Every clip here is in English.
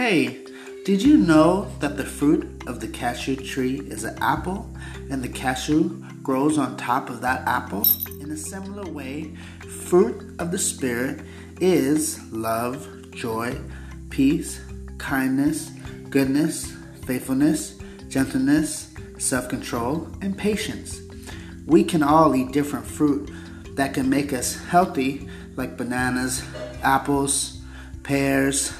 Hey, did you know that the fruit of the cashew tree is an apple and the cashew grows on top of that apple? In a similar way, fruit of the Spirit is love, joy, peace, kindness, goodness, faithfulness, gentleness, self control, and patience. We can all eat different fruit that can make us healthy, like bananas, apples, pears.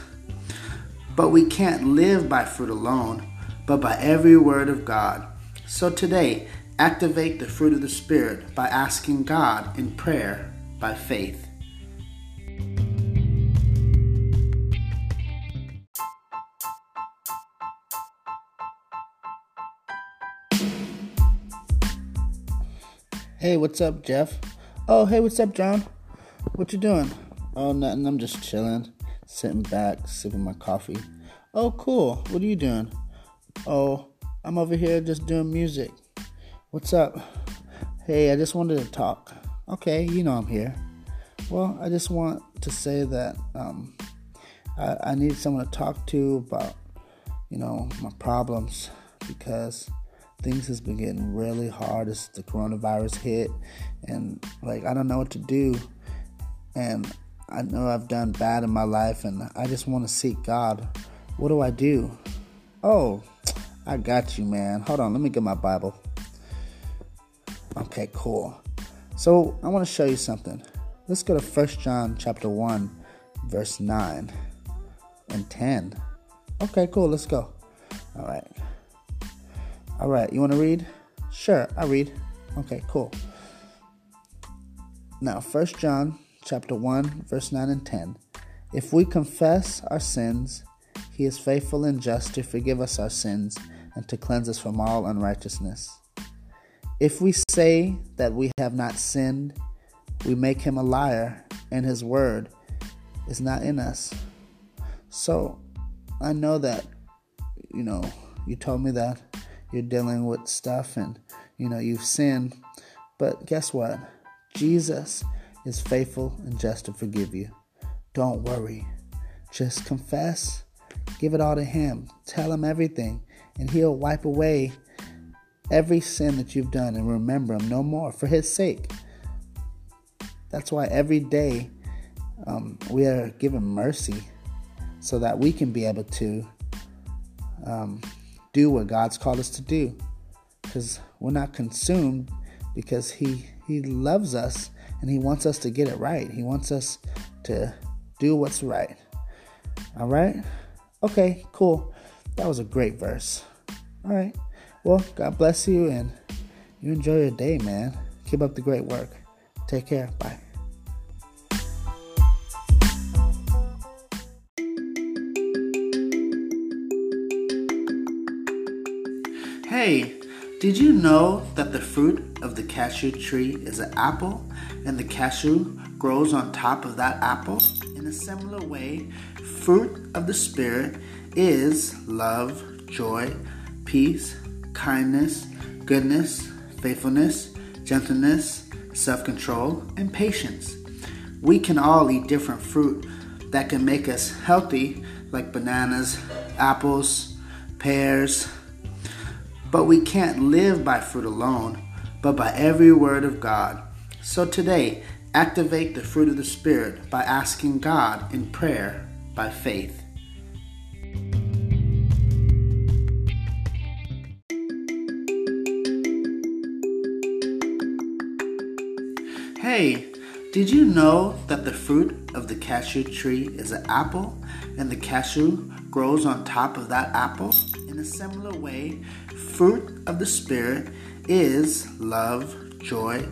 But we can't live by fruit alone, but by every word of God. So today, activate the fruit of the Spirit by asking God in prayer by faith. Hey, what's up, Jeff? Oh, hey, what's up, John? What you doing? Oh, nothing. I'm just chilling, sitting back, sipping my coffee. Oh, cool. What are you doing? Oh, I'm over here just doing music. What's up? Hey, I just wanted to talk. Okay, you know I'm here. Well, I just want to say that um, I, I need someone to talk to about, you know, my problems because things has been getting really hard as the coronavirus hit and like I don't know what to do and I know I've done bad in my life and I just want to seek God. What do I do? Oh, I got you, man. Hold on, let me get my Bible. Okay, cool. So, I want to show you something. Let's go to 1 John chapter 1, verse 9 and 10. Okay, cool. Let's go. All right. All right, you want to read? Sure, I read. Okay, cool. Now, First John chapter 1, verse 9 and 10. If we confess our sins, he is faithful and just to forgive us our sins and to cleanse us from all unrighteousness. If we say that we have not sinned, we make him a liar, and his word is not in us. So, I know that, you know, you told me that you're dealing with stuff and you know you've sinned but guess what jesus is faithful and just to forgive you. Don't worry. Just confess. Give it all to him. Tell him everything and he'll wipe away every sin that you've done and remember him no more for his sake. That's why every day um, we are given mercy so that we can be able to um, do what God's called us to do. Because we're not consumed because He He loves us and He wants us to get it right. He wants us to do what's right. All right? Okay, cool. That was a great verse. All right. Well, God bless you and you enjoy your day, man. Keep up the great work. Take care. Bye. Hey, did you know that the fruit of the cashew tree is an apple and the cashew grows on top of that apple? In a similar way, fruit of the Spirit is love, joy, peace, kindness, goodness, faithfulness, gentleness, self control, and patience. We can all eat different fruit that can make us healthy, like bananas, apples, pears, but we can't live by fruit alone, but by every word of God. So today, activate the fruit of the Spirit by asking God in prayer by faith. Hey, did you know that the fruit of the cashew tree is an apple and the cashew grows on top of that apple? In a similar way, fruit of the Spirit is love, joy,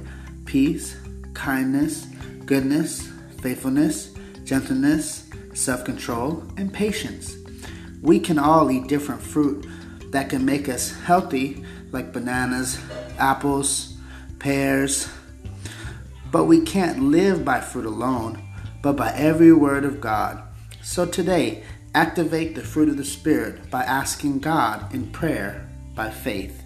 peace, kindness, goodness, faithfulness, gentleness, self control, and patience. We can all eat different fruit that can make us healthy, like bananas, apples, pears, but we can't live by fruit alone, but by every word of God. So today, activate the fruit of the Spirit by asking God in prayer by faith.